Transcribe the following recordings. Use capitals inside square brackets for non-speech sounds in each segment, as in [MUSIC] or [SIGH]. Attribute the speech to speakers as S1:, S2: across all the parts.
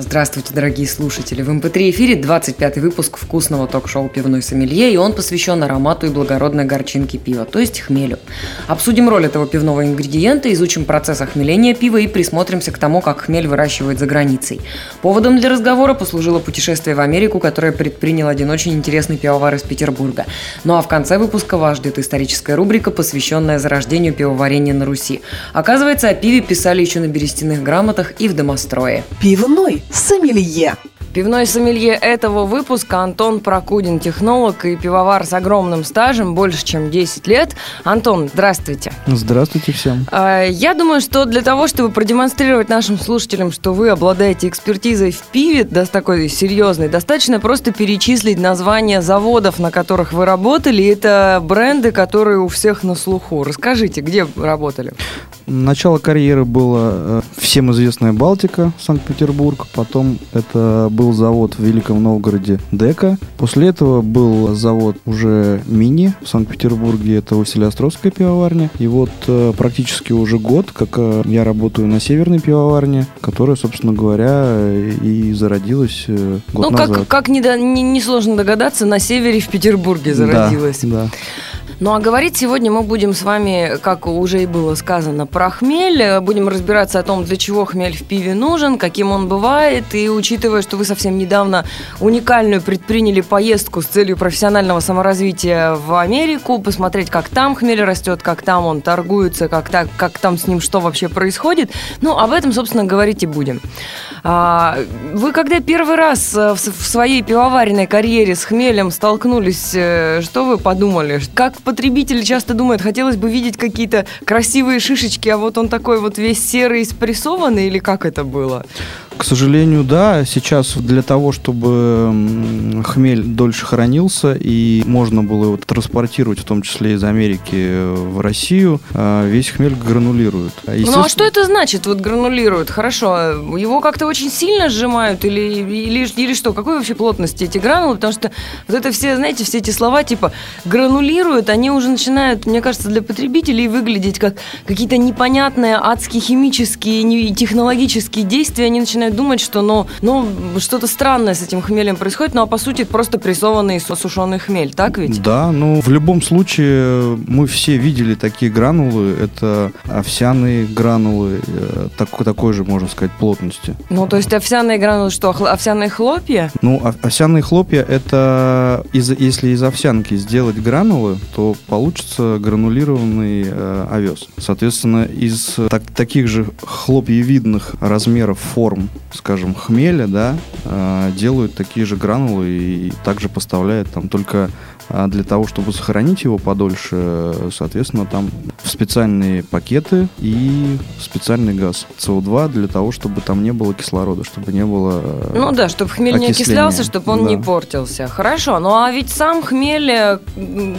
S1: Здравствуйте, дорогие слушатели! В МП3 эфире 25 выпуск вкусного ток-шоу «Пивной сомелье», и он посвящен аромату и благородной горчинке пива, то есть хмелю. Обсудим роль этого пивного ингредиента, изучим процесс охмеления пива и присмотримся к тому, как хмель выращивают за границей. Поводом для разговора послужило путешествие в Америку, которое предпринял один очень интересный пивовар из Петербурга. Ну а в конце выпуска вас ждет историческая рубрика, посвященная зарождению пивоварения на Руси. Оказывается, о пиве писали еще на берестяных грамотах и в домострое.
S2: Пивной сомелье.
S1: Пивной сомелье этого выпуска Антон Прокудин, технолог и пивовар с огромным стажем, больше чем 10 лет. Антон, здравствуйте.
S3: Здравствуйте всем.
S1: А, я думаю, что для того, чтобы продемонстрировать нашим слушателям, что вы обладаете экспертизой в пиве, да, такой серьезной, достаточно просто перечислить названия заводов, на которых вы работали. Это бренды, которые у всех на слуху. Расскажите, где работали?
S3: Начало карьеры было э, всем известная Балтика, Санкт-Петербург. Потом это был завод в Великом Новгороде Дека. После этого был завод уже Мини в Санкт-Петербурге. Это Василиостровская пивоварня. И вот э, практически уже год, как э, я работаю на Северной пивоварне, которая, собственно говоря, и зародилась год
S1: ну,
S3: назад.
S1: Ну, как, как несложно не, не догадаться, на севере в Петербурге зародилась.
S3: Да, да.
S1: Ну а говорить сегодня мы будем с вами, как уже и было сказано, про хмель. Будем разбираться о том, для чего хмель в пиве нужен, каким он бывает. И учитывая, что вы совсем недавно уникальную предприняли поездку с целью профессионального саморазвития в Америку, посмотреть, как там хмель растет, как там он торгуется, как, так, как там с ним что вообще происходит. Ну, об этом, собственно, говорить и будем. А, вы когда первый раз э, в своей пивоваренной карьере с хмелем столкнулись, э, что вы подумали? Как потребители часто думают, хотелось бы видеть какие-то красивые шишечки, а вот он такой вот весь серый, спрессованный, или как это было?
S3: К сожалению, да. Сейчас для того, чтобы хмель дольше хранился и можно было его транспортировать, в том числе из Америки в Россию, а, весь хмель гранулируют.
S1: Ну а что это значит, вот гранулируют? Хорошо, его как-то очень сильно сжимают или, или, или что? Какой вообще плотности эти гранулы? Потому что вот это все, знаете, все эти слова типа гранулируют, они уже начинают, мне кажется, для потребителей выглядеть как какие-то непонятные адские химические, технологические действия, они начинают начинают думать, что ну, ну что-то странное с этим хмелем происходит, ну а по сути это просто прессованный сушеный хмель, так ведь?
S3: Да, ну в любом случае мы все видели такие гранулы, это овсяные гранулы э, такой, такой же, можно сказать, плотности.
S1: Ну то есть овсяные гранулы что, овсяные хлопья?
S3: Ну овсяные хлопья это, из, если из овсянки сделать гранулы, то получится гранулированный э, овес. Соответственно, из так, таких же хлопьевидных размеров форм скажем, хмеля, да, а, делают такие же гранулы и также поставляют там. Только а для того, чтобы сохранить его подольше, соответственно, там в специальные пакеты и специальный газ СО2 для того, чтобы там не было кислорода, чтобы не было
S1: Ну да, чтобы хмель не окислялся, чтобы он да. не портился. Хорошо, ну а ведь сам хмель, э,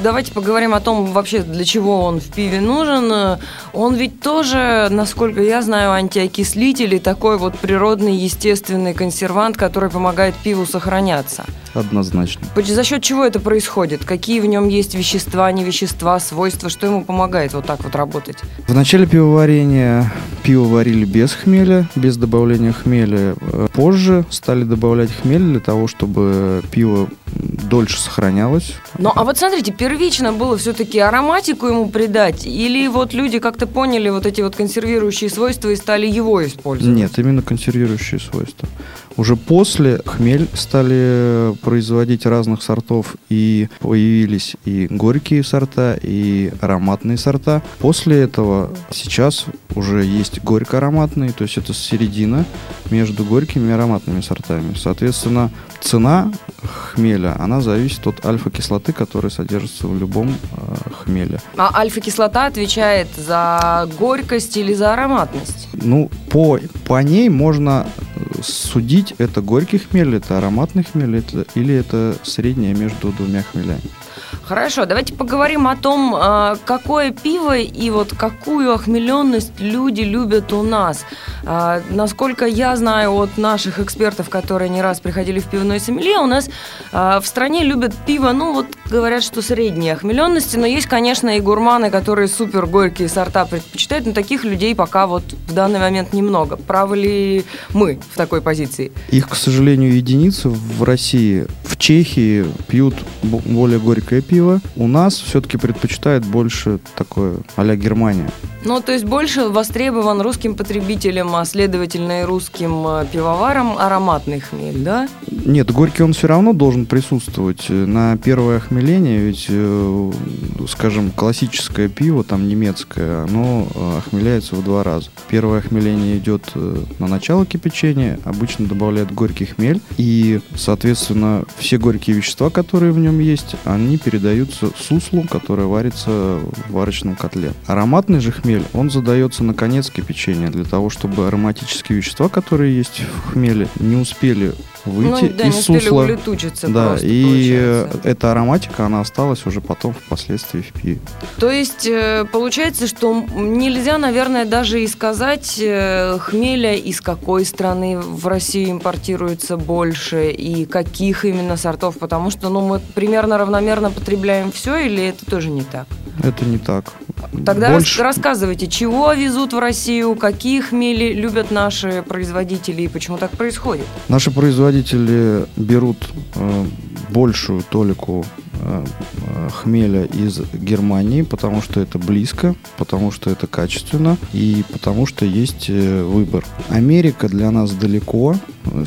S1: давайте поговорим о том вообще, для чего он в пиве нужен. Он ведь тоже, насколько я знаю, антиокислитель и такой вот природный, естественный консервант, который помогает пиву сохраняться.
S3: Однозначно.
S1: За счет чего это происходит? Какие в нем есть вещества, не вещества, свойства? Что ему помогает вот так вот работать?
S3: В начале пивоварения пиво варили без хмеля, без добавления хмеля. Позже стали добавлять хмель для того, чтобы пиво дольше сохранялось.
S1: Ну, а вот смотрите, первично было все-таки ароматику ему придать? Или вот люди как-то поняли вот эти вот консервирующие свойства и стали его использовать?
S3: Нет, именно консервирующие свойства. Уже после хмель стали производить разных сортов, и появились и горькие сорта, и ароматные сорта. После этого сейчас уже есть горько-ароматные, то есть это середина между горькими и ароматными сортами. Соответственно, цена хмеля, она зависит от альфа-кислоты, которая содержится в любом э, хмеле.
S1: А альфа-кислота отвечает за горькость или за ароматность?
S3: Ну, по, по ней можно судить, это горький хмель, это ароматный хмель, это, или это среднее между двумя хмелями.
S1: Хорошо, давайте поговорим о том, а, какое пиво и вот какую охмеленность люди любят у нас. А, насколько я знаю от наших экспертов, которые не раз приходили в пивной сомелье, у нас а, в стране любят пиво, ну вот говорят, что средней охмеленности, но есть, конечно, и гурманы, которые супер горькие сорта предпочитают, но таких людей пока вот в данный момент немного. Правы ли мы в такой позиции?
S3: Их, к сожалению, единицы в России. В Чехии пьют бо- более горькое пиво. У нас все-таки предпочитают больше такое а-ля Германия.
S1: Ну, то есть больше востребован русским потребителем, а следовательно и русским э, пивоваром ароматный хмель, да?
S3: Нет, горький он все равно должен присутствовать. На первое охмеление, ведь, э, скажем, классическое пиво, там немецкое, оно э, охмеляется в два раза. Первое охмеление идет э, на начало кипячения, обычно добавляют горький хмель, и, соответственно, все горькие вещества, которые в нем есть, они передаются суслу, которое варится в варочном котле. Ароматный же хмель, он задается на конец кипячения, для того, чтобы ароматические вещества, которые есть в хмеле, не успели выйти
S1: ну, да,
S3: из
S1: не успели
S3: сусла.
S1: улетучиться
S3: Да,
S1: просто,
S3: и
S1: получается.
S3: эта ароматика, она осталась уже потом впоследствии в пиве.
S1: То есть э, получается, что нельзя, наверное, даже и сказать э, хмеля, из какой страны в Россию импортируется больше и каких именно сортов, потому что ну, мы примерно равномерно потребляем все или это тоже не так?
S3: Это не так.
S1: Тогда рас-
S3: Больше-
S1: рассказывайте, чего везут в Россию, какие хмели любят наши производители и почему так происходит?
S3: Наши производители берут э, большую толику э, э, хмеля из Германии, потому что это близко, потому что это качественно и потому что есть э, выбор. Америка для нас далеко,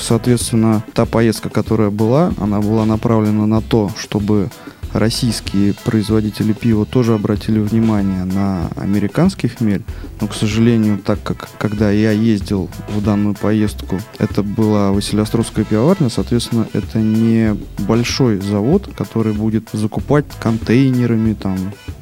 S3: соответственно, та поездка, которая была, она была направлена на то, чтобы российские производители пива тоже обратили внимание на американский хмель, но, к сожалению, так как когда я ездил в данную поездку, это была Василиостровская пивоварня, соответственно, это не большой завод, который будет закупать контейнерами, там,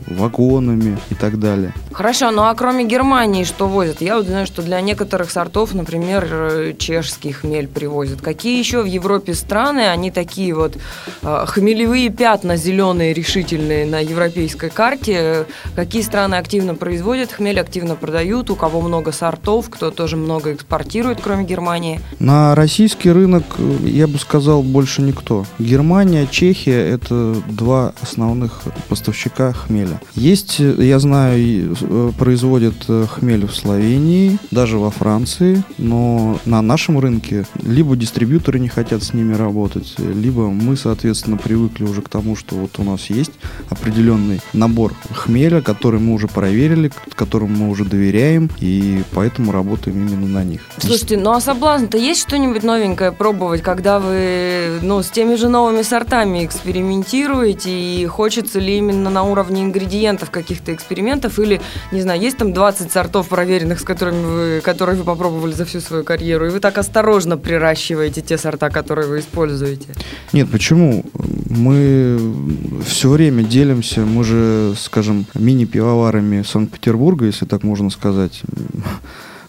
S3: вагонами и так далее.
S1: Хорошо, ну а кроме Германии что возят? Я вот знаю, что для некоторых сортов, например, э, чешский хмель привозят. Какие еще в Европе страны, они такие вот э, хмелевые пятна зеленые, решительные на европейской карте? Какие страны активно производят хмель, активно продают? У кого много сортов, кто тоже много экспортирует, кроме Германии?
S3: На российский рынок, э, я бы сказал, больше никто. Германия, Чехия – это два основных поставщика хмеля. Есть, я знаю, э, производят э, хмель в Словении, даже во Франции, но на нашем рынке либо дистрибьюторы не хотят с ними работать, либо мы, соответственно, привыкли уже к тому, что вот у нас есть определенный набор хмеля, который мы уже проверили, которому мы уже доверяем, и поэтому работаем именно на них.
S1: Слушайте, ну а соблазн-то есть что-нибудь новенькое пробовать, когда вы ну, с теми же новыми сортами экспериментируете, и хочется ли именно на уровне ингредиентов каких-то экспериментов, или, не знаю, есть там 20 сортов проверенных, с которыми вы, которые вы попробовали за всю свою карьеру, и вы так осторожно приращиваете те сорта, которые вы используете?
S3: Нет, почему? Мы все время делимся, мы же, скажем, мини-пивоварами Санкт-Петербурга, если так можно сказать.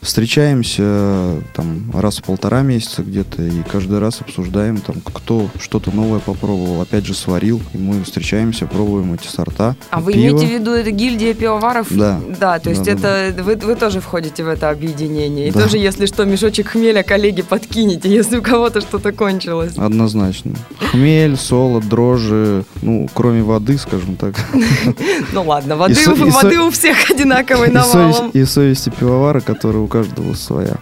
S3: Встречаемся там раз в полтора месяца где-то и каждый раз обсуждаем, там, кто что-то новое попробовал, опять же сварил, и мы встречаемся, пробуем эти сорта.
S1: А вы
S3: пива.
S1: имеете в виду это гильдия пивоваров?
S3: Да.
S1: Да, то есть
S3: Да, да,
S1: это вы, вы тоже входите в это объединение. И
S3: Да.
S1: тоже, если что, мешочек хмеля коллеги подкинете, если у кого-то что-то кончилось.
S3: Однозначно. Хмель, солод, дрожжи, ну, кроме воды, скажем так. [LAUGHS]
S1: Ну ладно, воды, у, всех одинаковой [LAUGHS] навалом.
S3: и совести пивовара, которая у каждого своя.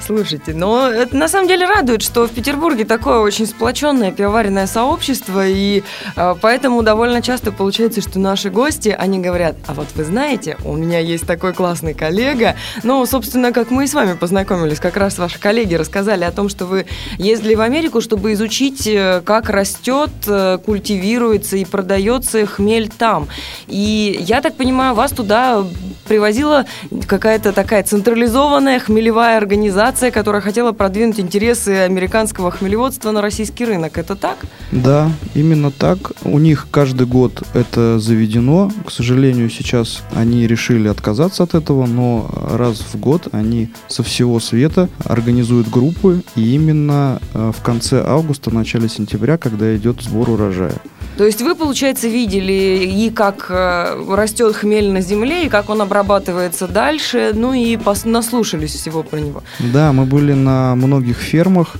S1: Слушайте, но это на самом деле радует, что в Петербурге такое очень сплоченное пивоваренное сообщество, и э, поэтому довольно часто получается, что наши гости, они говорят, а вот вы знаете, у меня есть такой классный коллега, ну, собственно, как мы и с вами познакомились, как раз ваши коллеги рассказали о том, что вы ездили в Америку, чтобы изучить, э, как растет, э, культивируется и продается хмель там. И я так понимаю, вас туда привозила какая-то такая централизованная хмелевая организация, которая хотела продвинуть интересы американского хмелеводства на российский рынок. Это так?
S3: Да, именно так. У них каждый год это заведено. К сожалению, сейчас они решили отказаться от этого, но раз в год они со всего света организуют группы. И именно э, в конце августа, начале сентября, когда идет сбор урожая.
S1: То есть вы, получается, видели и как э, растет хмель на земле, и как он обрабатывается дальше, ну и наслушались всего про него.
S3: Да, мы были на многих фермах.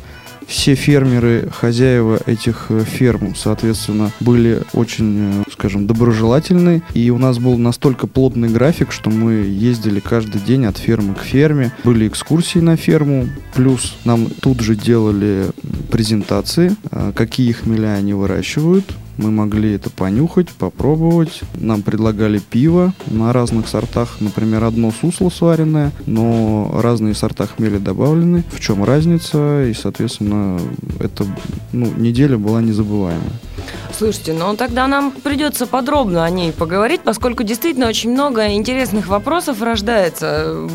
S3: Все фермеры, хозяева этих э, ферм, соответственно, были очень, э, скажем, доброжелательны. И у нас был настолько плотный график, что мы ездили каждый день от фермы к ферме. Были экскурсии на ферму, плюс нам тут же делали презентации, какие хмеля они выращивают, мы могли это понюхать, попробовать. Нам предлагали пиво на разных сортах. Например, одно сусло сваренное, но разные сорта хмеля добавлены. В чем разница? И, соответственно, эта ну, неделя была незабываемая.
S1: Слушайте, ну тогда нам придется подробно о ней поговорить, поскольку действительно очень много интересных вопросов рождается.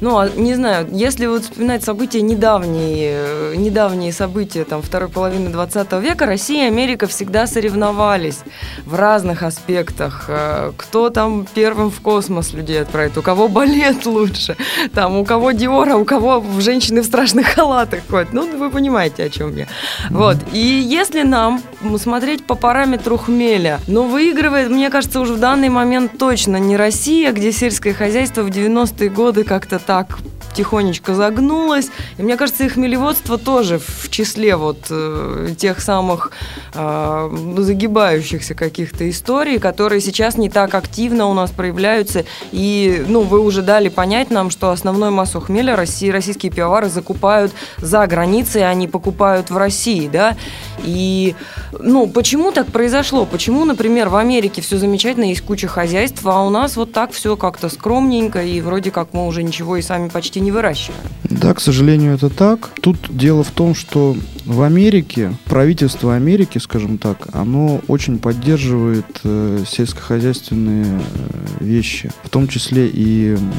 S1: Ну, а, не знаю, если вот вспоминать события недавние, э, недавние события там второй половины 20 века, Россия и Америка всегда соревновались в разных аспектах. Э, Кто там первым в космос людей отправит, у кого балет [LAUGHS] лучше, там у кого Диора, у кого женщины в страшных халатах ходят. Ну, вы понимаете, о чем я. Вот. И если нам смотреть по параметру хмеля, но выигрывает, мне кажется, уже в данный момент точно не Россия, где сельское хозяйство в 90-е годы как-то так тихонечко загнулось. И мне кажется, и хмелеводство тоже в числе вот э, тех самых э, загибающихся каких-то историй, которые сейчас не так активно у нас проявляются. И, ну, вы уже дали понять нам, что основную массу хмеля России, российские пивовары закупают за границей, а не покупают в России, да. И, ну, почему так произошло? Почему, например, в Америке все замечательно, есть куча хозяйств, а у нас вот так все как-то скромненько, и вроде как мы уже ничего и сами почти не выращиваем?
S3: Да, к сожалению, это так. Тут дело в том, что в Америке, правительство Америки, скажем так, оно очень поддерживает э, сельскохозяйственные э, вещи, в том числе и м,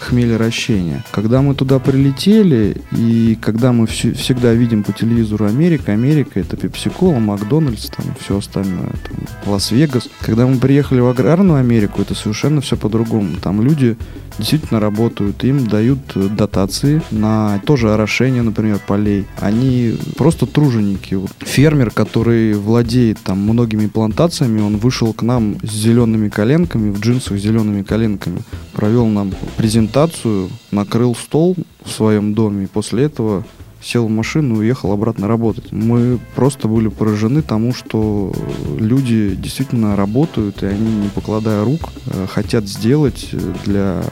S3: хмелеращение. Когда мы туда прилетели, и когда мы всю- всегда видим по телевизору Америка, Америка это Пепси-Кола, Макдональдс, там все остальное, там, Лас-Вегас. Когда мы приехали в аграрную Америку, это совершенно все по-другому. Там люди действительно работают, им дают э, дотации на тоже орошение, например, полей. Они просто труженики. Фермер, который владеет там многими плантациями, он вышел к нам с зелеными коленками, в джинсах с зелеными коленками, провел нам презентацию, накрыл стол в своем доме, и после этого сел в машину и уехал обратно работать. Мы просто были поражены тому, что люди действительно работают, и они, не покладая рук, э, хотят сделать э, для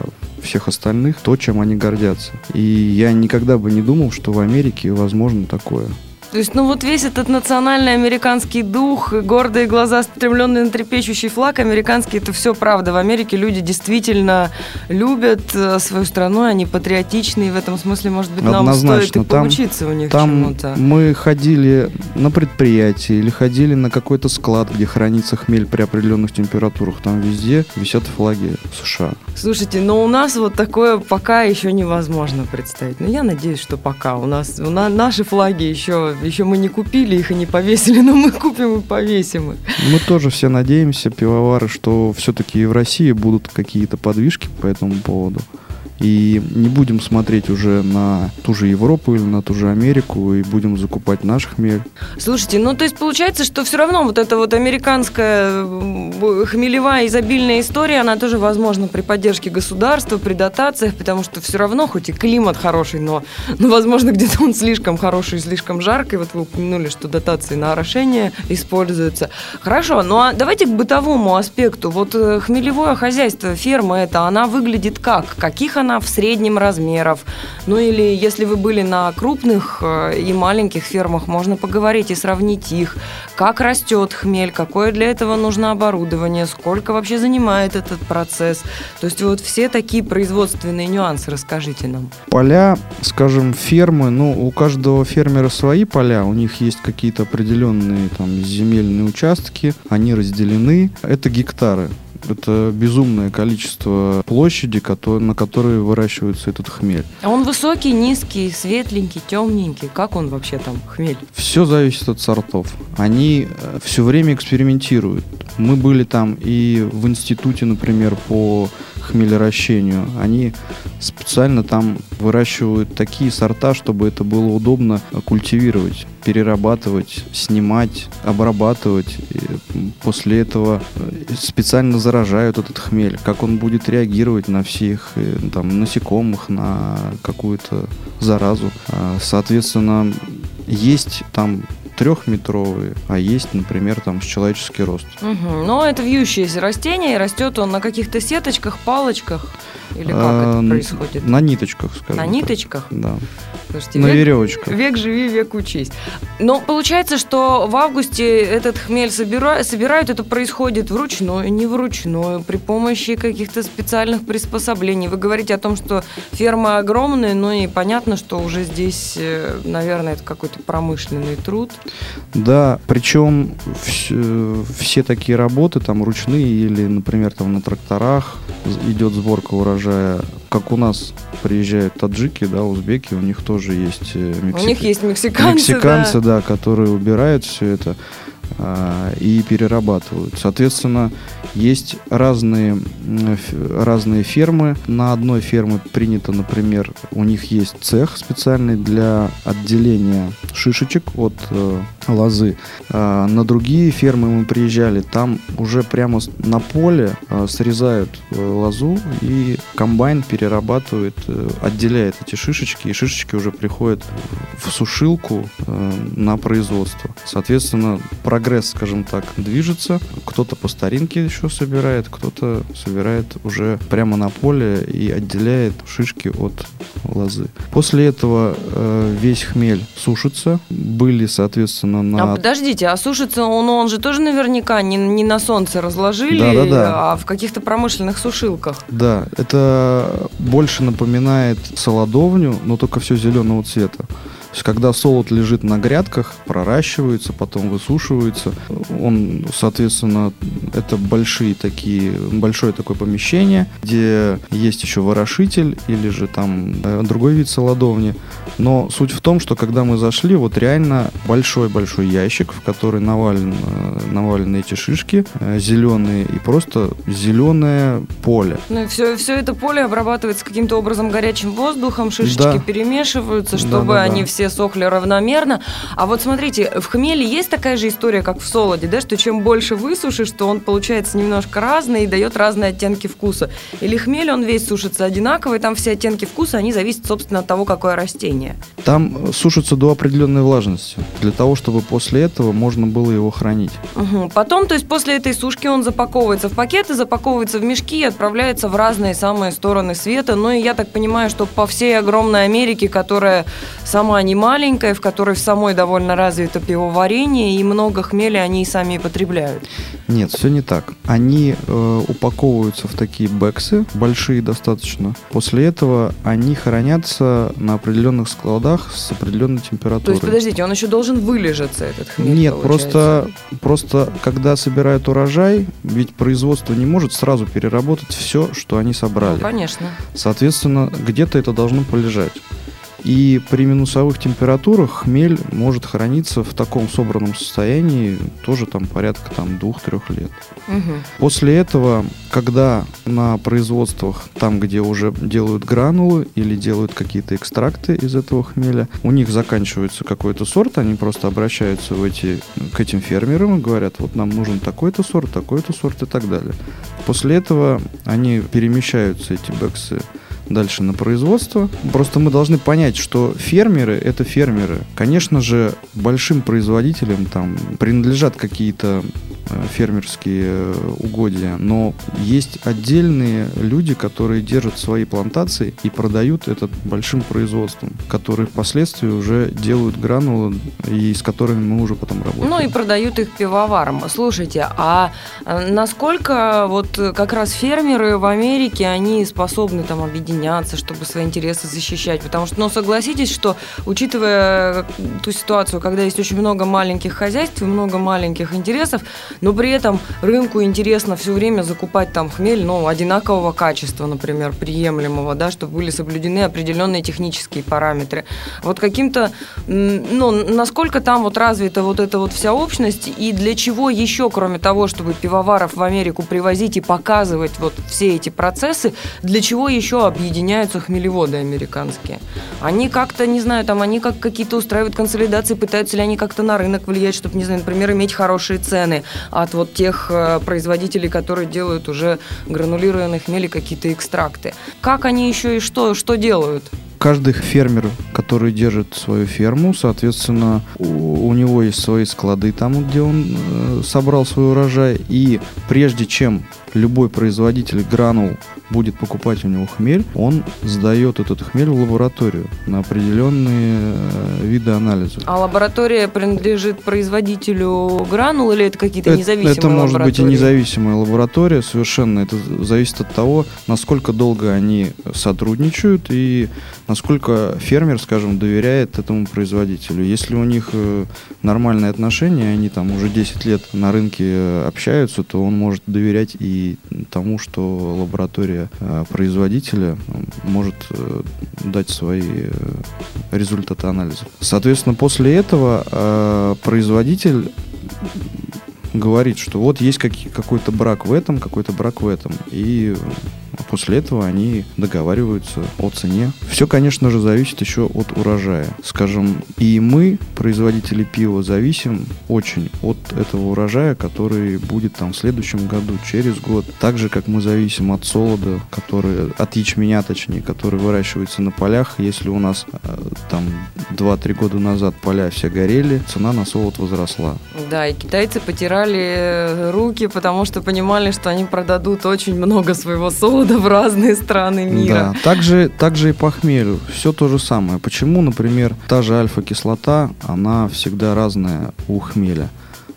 S3: всех остальных то, чем они гордятся. И я никогда бы не думал, что в Америке возможно такое.
S1: То есть, ну вот весь этот национальный американский дух, гордые глаза, стремленный на трепещущий флаг американский, это все правда. В Америке люди действительно любят э, свою страну, они патриотичны, и в этом смысле, может быть, нам
S3: Однозначно.
S1: стоит и
S3: Там-
S1: поучиться у них
S3: Там
S1: чему-то.
S3: мы ходили на предприятие или ходили на какой-то склад, где хранится хмель при определенных температурах. Там везде висят флаги США.
S1: Слушайте, но у нас вот такое пока еще невозможно представить. Но я надеюсь, что пока. У нас у на- наши флаги еще, еще мы не купили их и не повесили, но мы купим и повесим их.
S3: Мы тоже все надеемся, пивовары, что все-таки в России будут какие-то подвижки по этому поводу. И не будем смотреть уже на ту же Европу или на ту же Америку и будем закупать наш хмель.
S1: Слушайте, ну то есть получается, что все равно вот эта вот американская м, хмелевая изобильная история, она тоже возможна при поддержке государства, при дотациях, потому что все равно, хоть и климат хороший, но, но возможно, где-то он слишком хороший, слишком жаркий. Вот вы упомянули, что дотации на орошение используются. Хорошо, ну а давайте к бытовому аспекту. Вот э, хмелевое хозяйство, ферма это, она выглядит как? Каких она в среднем размеров? Ну или если вы были на крупных э, и маленьких фермах, можно поговорить и сравнить их. Как растет хмель, какое для этого нужно оборудование, сколько вообще занимает этот процесс. То есть вот все такие производственные нюансы расскажите нам.
S3: Поля, скажем, фермы, ну, у каждого фермера свои поля, у них есть какие-то определенные там земельные участки, они разделены, это гектары. Это безумное количество площади, на которой выращивается этот хмель.
S1: А он высокий, низкий, светленький, темненький. Как он вообще там, хмель?
S3: Все зависит от сортов. Они все время экспериментируют. Мы были там и в институте, например, по хмелеращению, они специально там выращивают такие сорта, чтобы это было удобно культивировать, перерабатывать, снимать, обрабатывать. И после этого специально заражают этот хмель, как он будет реагировать на всех э, там, насекомых, на какую-то заразу. А, Соответственно, есть там трехметровые, а есть, например, там с человеческий рост.
S1: Мгм. Но это вьющееся растение, и растет он на каких-то сеточках, палочках. Или как
S3: А,
S1: это происходит?
S3: На ниточках, скажем
S1: На
S3: так.
S1: ниточках?
S3: Да.
S1: Слушайте,
S3: На
S1: век-
S3: веревочках.
S1: Век живи, век учись. Но получается, что в августе этот хмель собира- собирают, это происходит вручную, не вручную, при помощи каких-то специальных приспособлений. Вы говорите о том, что фермы огромные, но и понятно, что уже здесь, э, наверное, это какой-то промышленный труд.
S3: Да, причем вс- все такие работы, там ручные или, например, там на тракторах идет сборка урожая. Как у нас приезжают таджики, да, узбеки, у них тоже есть э,
S1: У них есть мексиканцы,
S3: мексиканцы,
S1: да.
S3: да, которые убирают все это и перерабатывают. Соответственно, есть разные, разные фермы. На одной ферме принято, например, у них есть цех специальный для отделения шишечек от э, лозы. А, на другие фермы мы приезжали, там уже прямо на поле э, срезают э, лозу и комбайн перерабатывает, э, отделяет эти шишечки, и шишечки уже приходят в сушилку э, на производство. Соответственно, прогресс, скажем так, движется. Кто-то по старинке еще собирает, кто-то собирает уже прямо на поле и отделяет шишки от лозы. После этого э, весь хмель сушится. Были, соответственно, на...
S1: А подождите, а сушится он, он же тоже наверняка не, не на солнце разложили,
S3: Да-да-да.
S1: а в каких-то промышленных сушилках.
S3: Да, это больше напоминает солодовню, но только все зеленого цвета. Есть, когда солод лежит на грядках, проращивается, потом высушивается, он, соответственно, это большие такие, большое такое помещение, где есть еще ворошитель или же там э, другой вид солодовни. Но суть в том, что когда мы зашли, вот реально большой-большой ящик, в который навален, э, навалены эти шишки э, зеленые и просто зеленое поле.
S1: Ну и все, все это поле обрабатывается каким-то образом горячим воздухом, шишечки
S3: Да.
S1: перемешиваются, чтобы
S3: Да-да-да.
S1: они все сохли равномерно. А вот смотрите, в хмеле есть такая же история, как в солоде, да, что чем больше высушишь, то он получается немножко разный и дает разные оттенки вкуса. Или хмель, он весь сушится одинаковый, там все оттенки вкуса, они зависят, собственно, от того, какое растение.
S3: Там э, сушится до определенной влажности, для того, чтобы после этого можно было его хранить.
S1: Мгм. Потом, то есть после этой сушки он запаковывается в пакеты, запаковывается в мешки и отправляется в разные самые стороны света. Ну и я так понимаю, что по всей огромной Америке, которая сама не маленькая, в которой в самой довольно развито пивоварение, и много хмеля они и сами потребляют.
S3: Нет, все не так. Они э, упаковываются в такие бэксы, большие достаточно. После этого они хранятся на определенных складах с определенной
S1: То
S3: температурой.
S1: есть, подождите, он еще должен вылежаться, этот хмель,
S3: Нет,
S1: получается?
S3: просто, просто когда собирают урожай, ведь производство не может сразу переработать все, что они
S1: Ну,
S3: собрали.
S1: конечно.
S3: Соответственно, где-то это должно полежать. И при минусовых температурах хмель может храниться в таком собранном состоянии тоже там порядка там двух-трех лет.
S1: Мгм.
S3: После этого, когда на производствах, там, где уже делают гранулы или делают какие-то экстракты из этого хмеля, у них заканчивается какой-то сорт, они просто обращаются в эти, к этим фермерам и говорят, вот нам нужен такой-то сорт, такой-то сорт и так далее. После этого они перемещаются, эти бэксы, дальше на производство. Просто мы должны понять, что фермеры – это фермеры. Конечно же, большим производителям там принадлежат какие-то э, фермерские э, угодья, но есть отдельные люди, которые держат свои плантации и продают это большим производством, которые впоследствии уже делают гранулы и с которыми мы уже потом работаем.
S1: Ну и продают их пивоварам. Слушайте, а э, насколько вот как раз фермеры в Америке, они способны там объединяться, чтобы свои интересы защищать? Потому что, ну, согласитесь, что, учитывая э, ту ситуацию, когда есть очень много маленьких хозяйств и много маленьких интересов, но при этом рынку интересно все время закупать там хмель, ну, одинакового качества, например, приемлемого, да, чтобы были соблюдены определенные технические параметры. Вот каким-то, ну, насколько там вот развита вот эта вот вся общность, и для чего еще, кроме того, чтобы пивоваров в Америку привозить и показывать вот все эти процессы, для чего еще объединяются хмелеводы американские? Они как-то, не знаю, там они как какие-то устраивают консолидации, пытаются ли они как-то на рынок влиять, чтобы, не знаю, например, иметь хорошие цены от вот тех э, производителей, которые делают уже гранулированные хмели какие-то экстракты. Как они еще и что, что делают?
S3: каждый фермер, который держит свою ферму, соответственно, у, у него есть свои склады там, где он э, собрал свой урожай. И прежде чем любой производитель гранул будет покупать у него хмель, он сдает этот хмель в лабораторию на определенные э, виды анализа.
S1: А лаборатория принадлежит производителю гранул или это какие-то это, независимые
S3: Это может
S1: быть
S3: и независимая лаборатория, совершенно. Это зависит от того, насколько долго они сотрудничают и насколько фермер, скажем, доверяет этому производителю. Если у них э, нормальные отношения, они там уже 10 лет на рынке э, общаются, то он может доверять и тому, что лаборатория э, производителя может дать свои результаты анализа. Соответственно, после этого производитель говорит, что вот есть какой-то брак в этом, какой-то брак в этом. И После этого они договариваются о цене. Все, конечно же, зависит еще от урожая. Скажем, и мы, производители пива, зависим очень от этого урожая, который будет там в следующем году, через год. Так же, как мы зависим от солода, который, от ячменя, точнее, который выращивается на полях. Если у нас э, там 2-3 года назад поля все горели, цена на солод возросла.
S1: Да, и китайцы потирали руки, потому что понимали, что они продадут очень много своего солода в разные страны мира.
S3: Да, также, также и по хмелю. Все то же самое. Почему, например, та же альфа-кислота, она всегда разная у хмеля?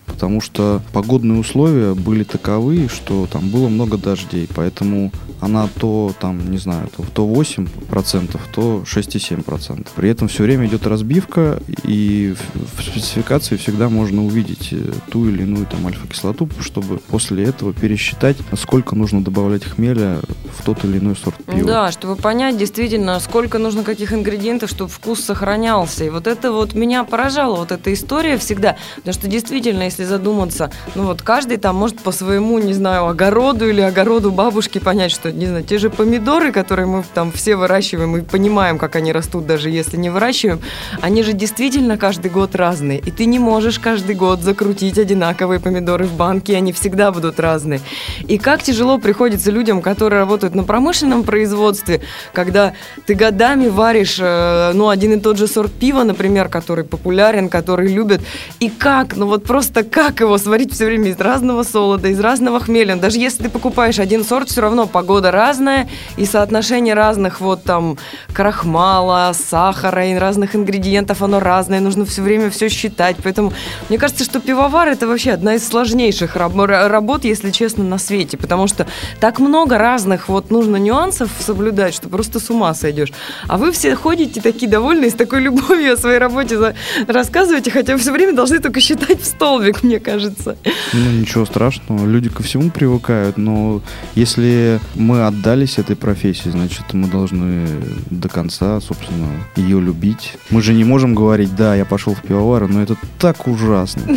S3: Потому что погодные условия были таковы, что там было много дождей, поэтому она то там, не знаю, то, то 8%, то 6,7%. При этом все время идет разбивка, и в, в спецификации всегда можно увидеть э, ту или иную там альфа-кислоту, чтобы после этого пересчитать, сколько нужно добавлять хмеля в тот или иной сорт пива.
S1: Да, чтобы понять действительно, сколько нужно каких ингредиентов, чтобы вкус сохранялся. И вот это вот меня поражало, вот эта история всегда, потому что действительно, если задуматься, ну вот каждый там может по своему, не знаю, огороду или огороду бабушки понять, что не знаю, те же помидоры, которые мы там все выращиваем и понимаем, как они растут, даже если не выращиваем, они же действительно каждый год разные. И ты не можешь каждый год закрутить одинаковые помидоры в банке, они всегда будут разные. И как тяжело приходится людям, которые работают на промышленном производстве, когда ты годами варишь, э, ну, один и тот же сорт пива, например, который популярен, который любят, и как, ну вот просто как его сварить все время из разного солода, из разного хмеля. Даже если ты покупаешь один сорт, все равно погода погода разная, и соотношение разных вот там крахмала, сахара и разных ингредиентов, оно разное, нужно все время все считать. Поэтому мне кажется, что пивовар это вообще одна из сложнейших работ, если честно, на свете, потому что так много разных вот нужно нюансов соблюдать, что просто с ума сойдешь. А вы все ходите такие довольные, с такой любовью о своей работе рассказываете, хотя все время должны только считать в столбик, мне кажется.
S3: Ну, ничего страшного, люди ко всему привыкают, но если мы отдались этой профессии, значит, мы должны до конца, собственно, ее любить. Мы же не можем говорить, да, я пошел в пивовары, но это так ужасно. [LAUGHS]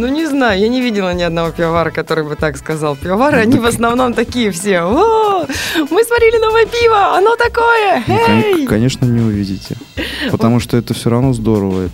S1: Ну, не знаю, я не видела ни одного пивовара, который бы так сказал. Пивовары, они в основном такие все. Мы сварили новое пиво, оно такое!
S3: Ну, конечно, не увидите. Потому что это все равно здорово.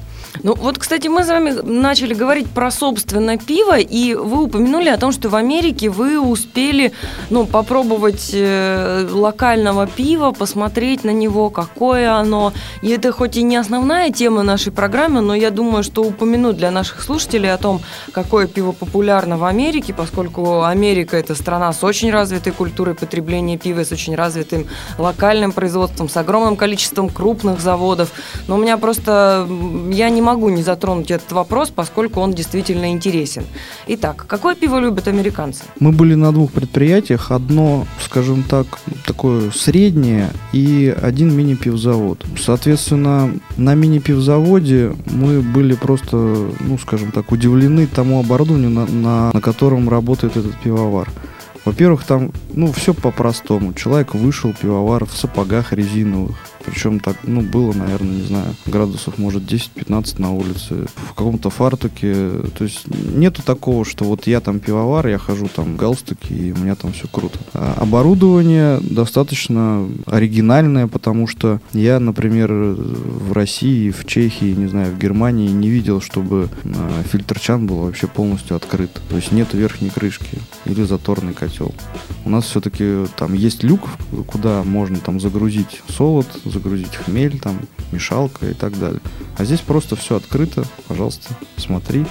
S1: Ну вот, кстати, мы с вами начали говорить про собственное пиво, и вы упомянули о том, что в Америке вы успели ну, попробовать э, локального пива, посмотреть на него, какое оно. И это хоть и не основная тема нашей программы, но я думаю, что упомянуть для наших слушателей о том, какое пиво популярно в Америке, поскольку Америка это страна с очень развитой культурой потребления пива, с очень развитым локальным производством, с огромным количеством крупных заводов. Но у меня просто, я не могу не затронуть этот вопрос, поскольку он действительно интересен. Итак, какое пиво любят американцы?
S3: Мы были на двух предприятиях. Одно, скажем так, такое среднее и один мини-пивзавод. Соответственно, на мини-пивзаводе мы были просто, ну, скажем так, удивлены тому оборудованию, на, на, на котором работает этот пивовар. Во-первых, там, ну, все по-простому. Человек вышел, пивовар, в сапогах резиновых. Причем так, ну, было, наверное, не знаю, градусов, может, 10-15 на улице. В каком-то фартуке. То есть нету такого, что вот я там пивовар, я хожу там в галстуке, и у меня там все круто. А оборудование достаточно оригинальное, потому что я, например, в России, в Чехии, не знаю, в Германии не видел, чтобы а, фильтр чан был вообще полностью открыт. То есть нет верхней крышки или заторный котел. У нас все-таки там есть люк, куда можно там загрузить солод, загрузить хмель, там, мешалка и так далее. А здесь просто все открыто, пожалуйста, смотри,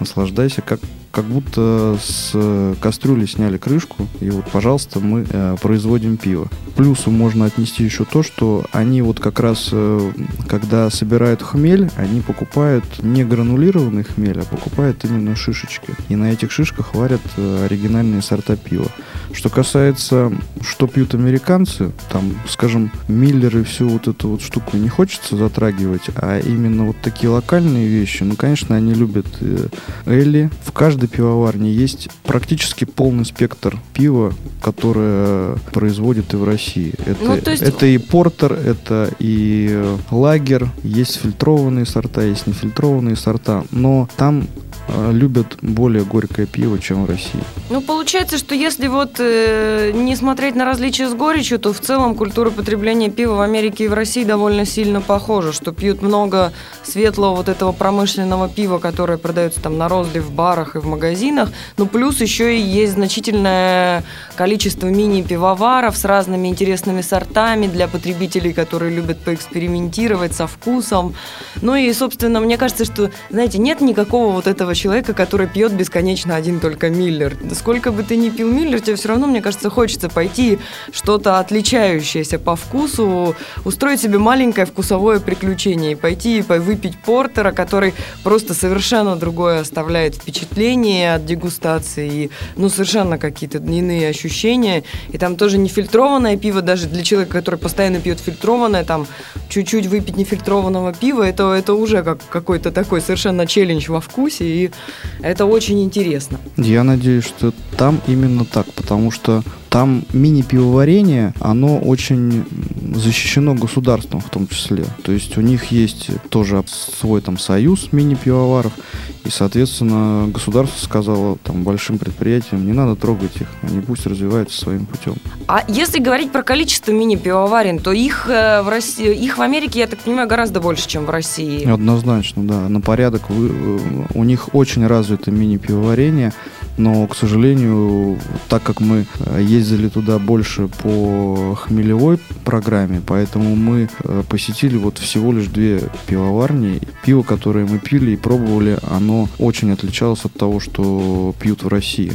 S3: наслаждайся, как, как будто с кастрюли сняли крышку, и вот, пожалуйста, мы э, производим пиво. Плюсу можно отнести еще то, что они вот как раз, э, когда собирают хмель, они покупают не гранулированный хмель, а покупают именно шишечки. И на этих шишках варят э, оригинальные сорта пива. Что касается, что пьют американцы, там, скажем, Миллер всю вот эту вот штуку не хочется затрагивать, а именно вот такие локальные вещи, ну, конечно, они любят э, Элли. В каждой пивоварне есть практически полный спектр пива, которое производит и в России. Это,
S1: Ну, есть-
S3: это и портер, это и э, лагер, есть фильтрованные сорта, есть нефильтрованные сорта, но там любят более горькое пиво, чем в России.
S1: Ну, получается, что если вот э, не смотреть на различия с горечью, то в целом культура потребления пива в Америке и в России довольно сильно похожа, что пьют много светлого вот этого промышленного пива, которое продается там на розлив в барах и в магазинах, но плюс еще и есть значительное количество мини-пивоваров с разными интересными сортами для потребителей, которые любят поэкспериментировать со вкусом. Ну и, собственно, мне кажется, что, знаете, нет никакого вот этого человека, который пьет бесконечно один только Миллер. Сколько бы ты ни пил Миллер, тебе все равно, мне кажется, хочется пойти что-то отличающееся по вкусу, устроить себе маленькое вкусовое приключение и пойти и выпить портера, который просто совершенно другое оставляет впечатление от дегустации, и, ну, совершенно какие-то иные ощущения. И там тоже нефильтрованное пиво, даже для человека, который постоянно пьет фильтрованное, там чуть-чуть выпить нефильтрованного пива, это, это уже как какой-то такой совершенно челлендж во вкусе, и это очень интересно.
S3: Я надеюсь, что там именно так, потому что там мини-пивоварение, оно очень защищено государством в том числе. То есть у них есть тоже свой там союз мини-пивоваров, и, соответственно, государство сказало там большим предприятиям, не надо трогать их, они пусть развиваются своим путем.
S1: А если говорить про количество мини-пивоварен, то их э, в России, их в Америке, я так понимаю, гораздо больше, чем в России.
S3: Однозначно, да, на порядок. вы- э, у них очень развито мини-пивоварение, но, к сожалению, так как мы э, ездили туда больше по хмелевой программе, поэтому мы э, посетили вот всего лишь две пивоварни. Пиво, которое мы пили и пробовали, оно очень отличалось от того, что пьют в России.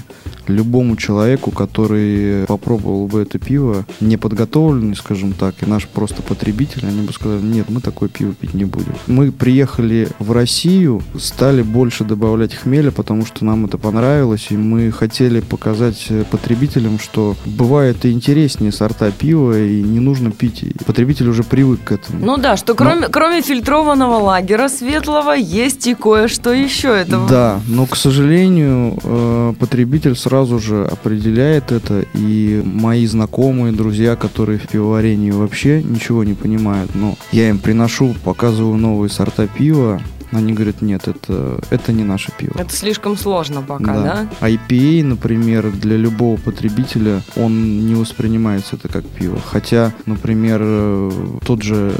S3: Любому человеку, который попробовал бы это пиво, неподготовленный, скажем так, и наш просто потребитель, они бы сказали, нет, мы такое пиво пить не будем. Мы приехали в Россию, стали больше добавлять хмеля, потому что нам это понравилось, и мы хотели показать потребителям, что бывает и интереснее сорта пива, и не нужно пить. И Потребитель уже привык к этому.
S1: Ну да, что кроме, кроме фильтрованного лагера светлого есть и кое-что еще. Это
S3: Да, но, к сожалению, э, потребитель сразу же определяет это, и мои знакомые, друзья, которые в пивоварении вообще ничего не понимают, но я им приношу, показываю новые сорта пива, они говорят, нет, это, это не наше пиво.
S1: Это слишком сложно пока, да?
S3: IPA, например, для любого потребителя, он не воспринимается это как пиво. Хотя, например, э, тот же,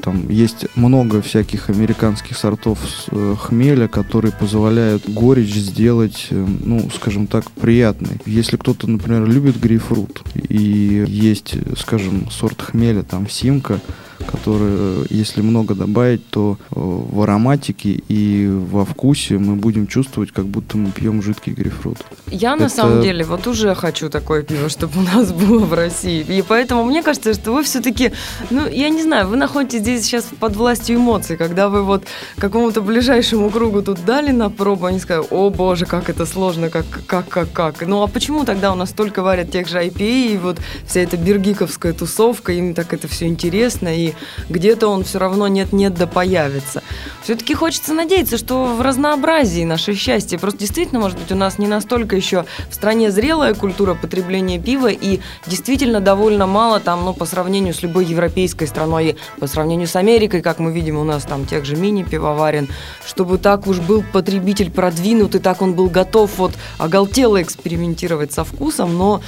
S3: там, есть много всяких американских сортов э, хмеля, которые позволяют горечь сделать, э, ну, скажем так, приятной. Если кто-то, например, любит грейпфрут, и есть, скажем, сорт хмеля, там, симка, которые, если много добавить, то э, в ароматике и во вкусе мы будем чувствовать, как будто мы пьем жидкий грейпфрут.
S1: Я на
S3: Это-
S1: самом деле вот уже хочу такое пиво, чтобы у нас [LAUGHS] было в России. И поэтому мне кажется, что вы все-таки, ну, я не знаю, вы находитесь здесь сейчас под властью эмоций, когда вы вот какому-то ближайшему кругу тут дали на пробу, они сказали, о боже, как это сложно, как, как, как, как. Ну, а почему тогда у нас только варят тех же IPA, и вот вся эта бергиковская тусовка, им так это все интересно, и где-то он все равно нет-нет да появится. Все-таки хочется надеяться, что в разнообразии наше счастье. Просто действительно, может быть, у нас не настолько еще в стране зрелая культура потребления пива, и действительно довольно мало там, ну, по сравнению с любой европейской страной, по сравнению с Америкой, как мы видим, у нас там тех же мини-пивоварен, чтобы так уж был потребитель продвинут, и так он был готов вот оголтело экспериментировать со вкусом, но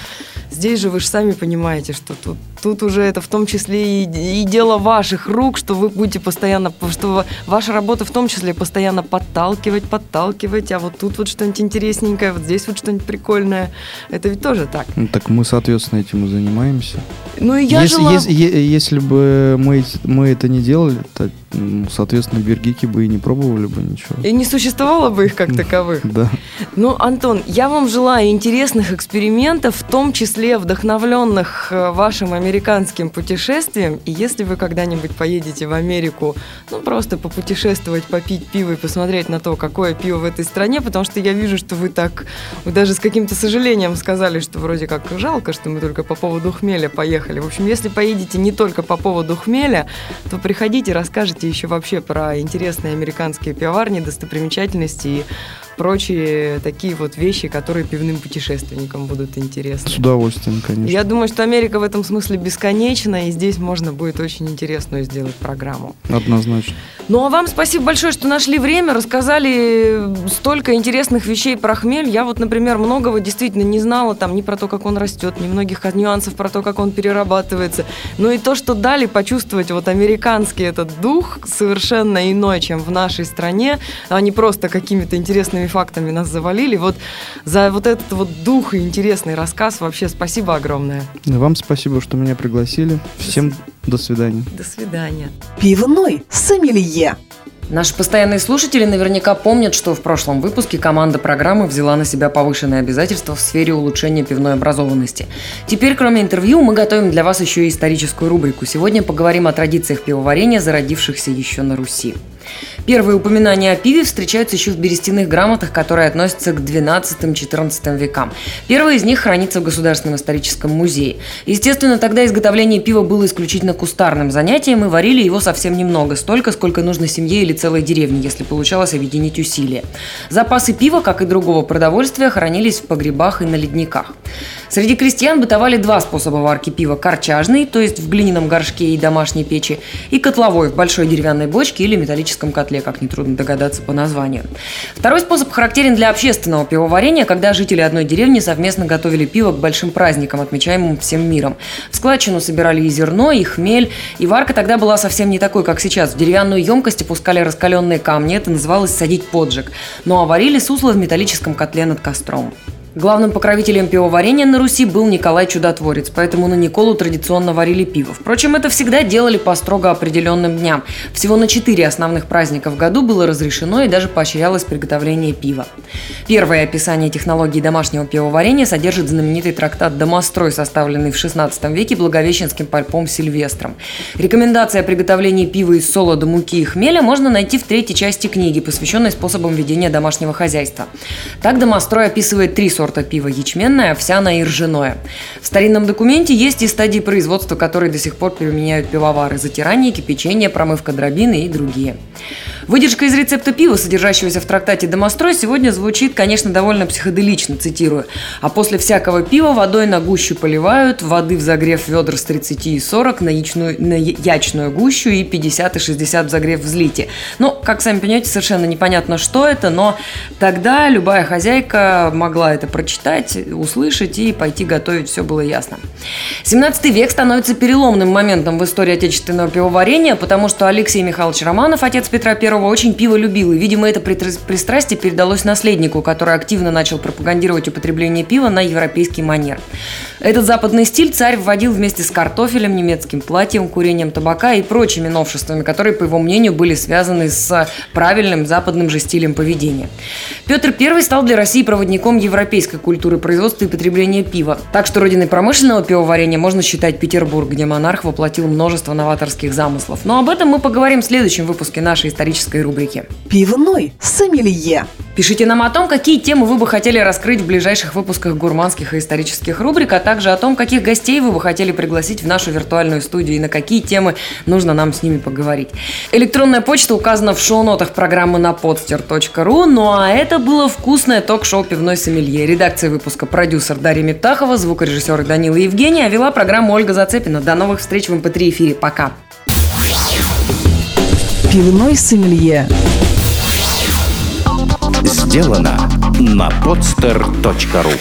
S1: здесь же вы же сами понимаете, что тут, тут уже это в том числе и, и дело ваших рук, что вы будете постоянно, что ваша работа в том числе постоянно подталкивать, подталкивать, а вот тут вот что-нибудь интересненькое, вот здесь вот что-нибудь прикольное. Это ведь тоже так.
S3: Ну, так мы, соответственно, этим и занимаемся.
S1: Ну и я
S3: если,
S1: жила...
S3: если, если бы мы, мы это не делали, то, соответственно, бергики бы и не пробовали бы ничего.
S1: И не существовало бы их как [LAUGHS] таковых.
S3: Да.
S1: Ну, Антон, я вам желаю интересных экспериментов, в том числе вдохновленных э, вашим американским путешествием. И если вы когда-нибудь поедете в Америку, ну, просто попутешествовать, попить пиво и посмотреть на то, какое пиво в этой стране, потому что я вижу, что вы так, вы даже с каким-то сожалением сказали, что вроде как жалко, что мы только по поводу хмеля поехали. В общем, если поедете не только по поводу хмеля, то приходите, расскажите еще вообще про интересные американские пивоварни, достопримечательности и прочие такие вот вещи, которые пивным путешественникам будут интересны.
S3: С удовольствием, конечно.
S1: Я думаю, что Америка в этом смысле бесконечна, и здесь можно будет очень интересную сделать программу.
S3: Однозначно.
S1: Ну а вам спасибо большое, что нашли время, рассказали столько интересных вещей про хмель. Я вот, например, многого действительно не знала там ни про то, как он растет, ни многих нюансов про то, как он перерабатывается. Ну и то, что дали почувствовать вот американский этот дух совершенно иной, чем в нашей стране. Они просто какими-то интересными фактами нас завалили. Вот за вот этот вот дух и интересный рассказ вообще спасибо огромное.
S3: И Вам спасибо, что меня пригласили. Всем до свидания.
S1: До свидания.
S2: Пивной сомелье.
S1: Наши постоянные слушатели наверняка помнят, что в прошлом выпуске команда программы взяла на себя повышенные обязательства в сфере улучшения пивной образованности. Теперь, кроме интервью, мы готовим для вас еще и историческую рубрику. Сегодня поговорим о традициях пивоварения, зародившихся еще на Руси. Первые упоминания о пиве встречаются еще в берестяных грамотах, которые относятся к 12-14 векам. Первый из них хранится в Государственном историческом музее. Естественно, тогда изготовление пива было исключительно кустарным занятием, и варили его совсем немного, столько, сколько нужно семье или целой деревне, если получалось объединить усилия. Запасы пива, как и другого продовольствия, хранились в погребах и на ледниках. Среди крестьян бытовали два способа варки пива – корчажный, то есть в глиняном горшке и домашней печи, и котловой в большой деревянной бочке или металлическом котле, как нетрудно догадаться по названию. Второй способ характерен для общественного пивоварения, когда жители одной деревни совместно готовили пиво к большим праздникам, отмечаемым всем миром. В складчину собирали и зерно, и хмель, и варка тогда была совсем не такой, как сейчас. В деревянную емкость опускали раскаленные камни, это называлось садить поджиг. Ну а варили сусло в металлическом котле над костром. Главным покровителем пивоварения на Руси был Николай Чудотворец, поэтому на Николу традиционно варили пиво. Впрочем, это всегда делали по строго определенным дням. Всего на четыре основных праздника в году было разрешено и даже поощрялось приготовление пива. Первое описание технологии домашнего пивоварения содержит знаменитый трактат «Домострой», составленный в XVI веке благовещенским пальпом Сильвестром. Рекомендация о приготовлении пива из солода, муки и хмеля можно найти в третьей части книги, посвященной способам ведения домашнего хозяйства. Так Домострой описывает три сорта пива – ячменное, овсяное и ржаное. В старинном документе есть и стадии производства, которые до сих пор применяют пивовары – затирание, кипячение, промывка дробины и другие. Выдержка из рецепта пива, содержащегося в трактате «Домострой», сегодня звучит, конечно, довольно психоделично, цитирую. «А после всякого пива водой на гущу поливают, воды в загрев ведр с 30 и 40, на, ячную, на ячную гущу и 50 и 60 в загрев взлите». Ну, как сами понимаете, совершенно непонятно, что это, но тогда любая хозяйка могла это
S4: прочитать, услышать и пойти готовить, все было ясно. 17 век становится переломным моментом в истории отечественного пивоварения, потому что Алексей Михайлович Романов, отец Петра I, очень пиво любил, и, видимо, это пристрастие передалось наследнику, который активно начал пропагандировать употребление пива на европейский манер. Этот западный стиль царь вводил вместе с картофелем, немецким платьем, курением табака и прочими новшествами, которые, по его мнению, были связаны с правильным западным же стилем поведения. Петр I стал для России проводником европейской культуры производства и потребления пива. Так что родиной промышленного пивоварения можно считать Петербург, где монарх воплотил множество новаторских замыслов. Но об этом мы поговорим в следующем выпуске нашей исторической рубрики.
S2: Пивной сомелье.
S4: Пишите нам о том, какие темы вы бы хотели раскрыть в ближайших выпусках гурманских и исторических рубрик, а также о том, каких гостей вы бы хотели пригласить в нашу виртуальную студию и на какие темы нужно нам с ними поговорить. Электронная почта указана в шоу-нотах программы на podster.ru. Ну а это было вкусное ток-шоу «Пивной сомелье». Редакция выпуска продюсер Дарья Миптахова, звукорежиссер Данила Евгений, а вела программу Ольга Зацепина. До новых встреч в МП3 эфире. Пока.
S2: Пивной сомелье.
S5: Сделано на podster.ru